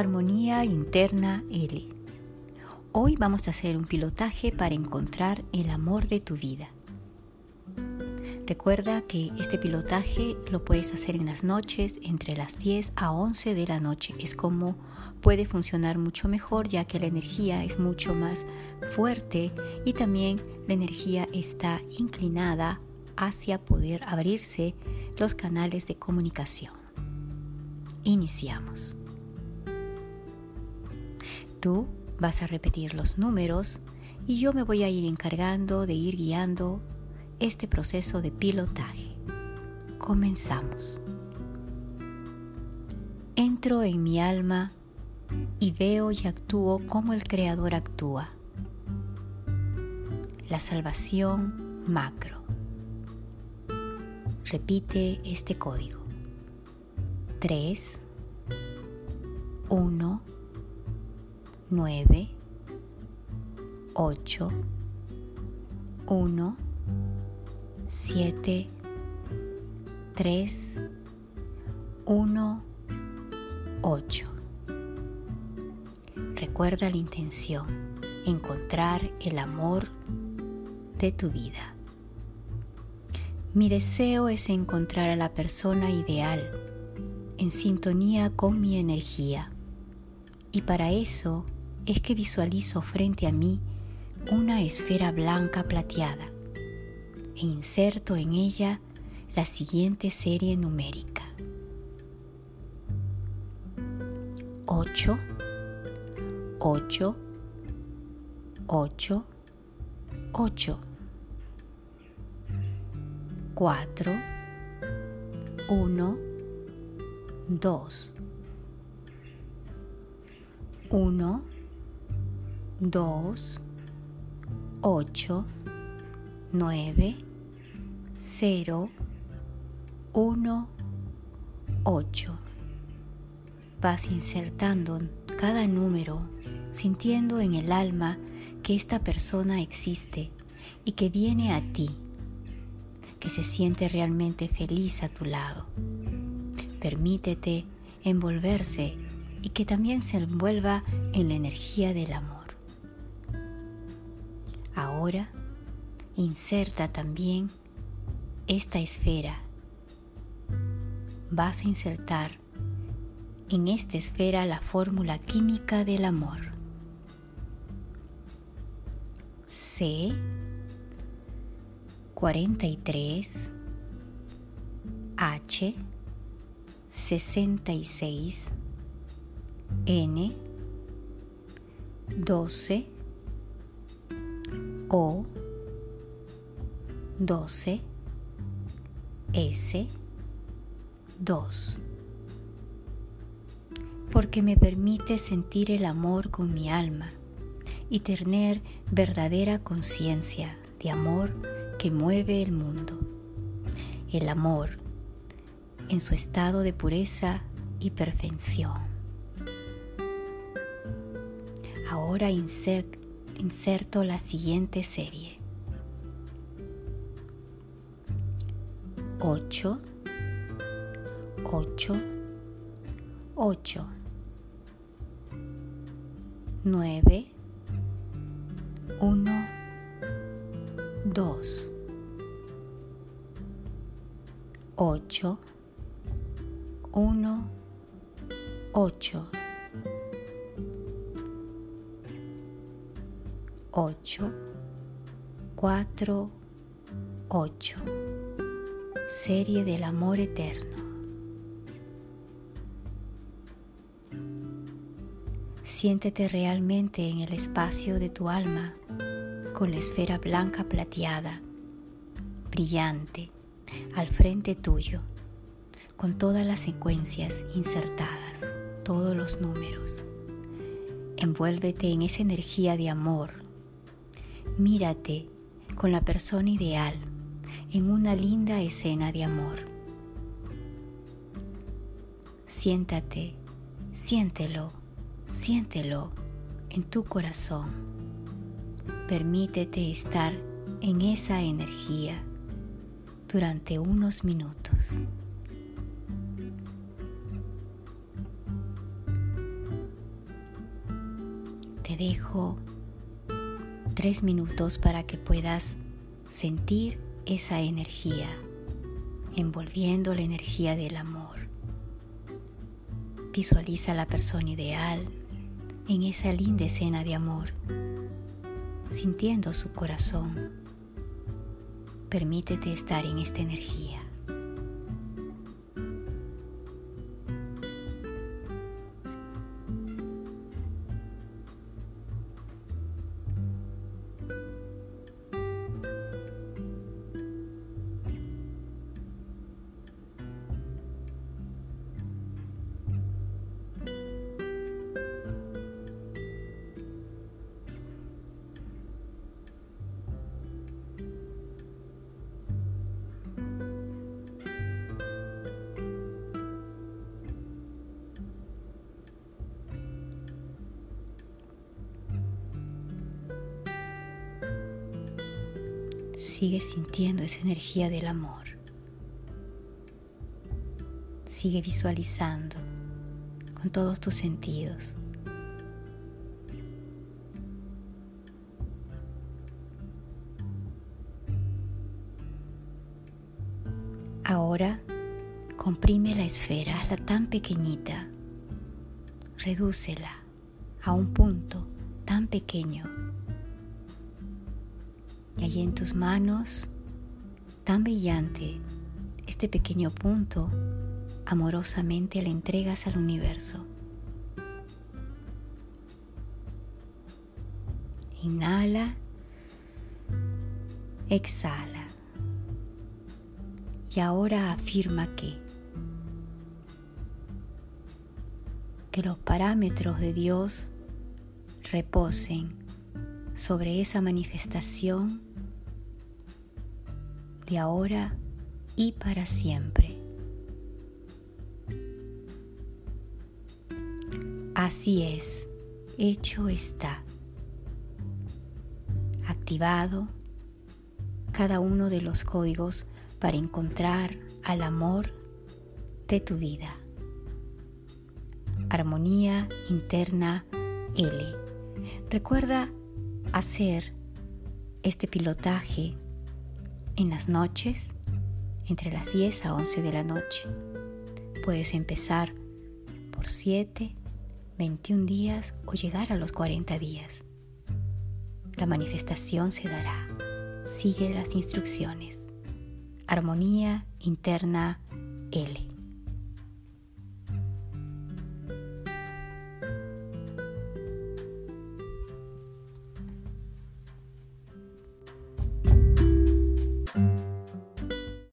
Armonía Interna L. Hoy vamos a hacer un pilotaje para encontrar el amor de tu vida. Recuerda que este pilotaje lo puedes hacer en las noches entre las 10 a 11 de la noche. Es como puede funcionar mucho mejor ya que la energía es mucho más fuerte y también la energía está inclinada hacia poder abrirse los canales de comunicación. Iniciamos. Tú vas a repetir los números y yo me voy a ir encargando de ir guiando este proceso de pilotaje. Comenzamos. Entro en mi alma y veo y actúo como el Creador actúa. La salvación macro. Repite este código. 3, 1, 9, 8, 1, 7, 3, 1, 8. Recuerda la intención, encontrar el amor de tu vida. Mi deseo es encontrar a la persona ideal, en sintonía con mi energía. Y para eso es que visualizo frente a mí una esfera blanca plateada e inserto en ella la siguiente serie numérica. 8, 8, 8, 8, 4, 1, 2, 1, 2, 8, 9, 0, 1, 8. Vas insertando cada número, sintiendo en el alma que esta persona existe y que viene a ti, que se siente realmente feliz a tu lado. Permítete envolverse y que también se envuelva en la energía del amor. Ahora inserta también esta esfera. Vas a insertar en esta esfera la fórmula química del amor. C 43 H 66 N 12 O 12 S 2 porque me permite sentir el amor con mi alma y tener verdadera conciencia de amor que mueve el mundo. El amor en su estado de pureza y perfección. Ahora inserto la siguiente serie. 8, 8, 8, 9, 1, 2, 8, 1, 8, 8, 4, 8. Serie del amor eterno. Siéntete realmente en el espacio de tu alma con la esfera blanca plateada, brillante, al frente tuyo, con todas las secuencias insertadas, todos los números. Envuélvete en esa energía de amor Mírate con la persona ideal en una linda escena de amor. Siéntate, siéntelo, siéntelo en tu corazón. Permítete estar en esa energía durante unos minutos. Te dejo tres minutos para que puedas sentir esa energía, envolviendo la energía del amor. Visualiza a la persona ideal en esa linda escena de amor, sintiendo su corazón. Permítete estar en esta energía. Sigue sintiendo esa energía del amor. Sigue visualizando con todos tus sentidos. Ahora comprime la esfera, hazla tan pequeñita, redúcela a un punto tan pequeño y allí en tus manos, tan brillante, este pequeño punto, amorosamente le entregas al universo. Inhala, exhala. Y ahora afirma que, que los parámetros de Dios reposen sobre esa manifestación de ahora y para siempre. Así es, hecho está. Activado cada uno de los códigos para encontrar al amor de tu vida. Armonía interna L. Recuerda hacer este pilotaje en las noches, entre las 10 a 11 de la noche. Puedes empezar por 7, 21 días o llegar a los 40 días. La manifestación se dará. Sigue las instrucciones. Armonía interna L.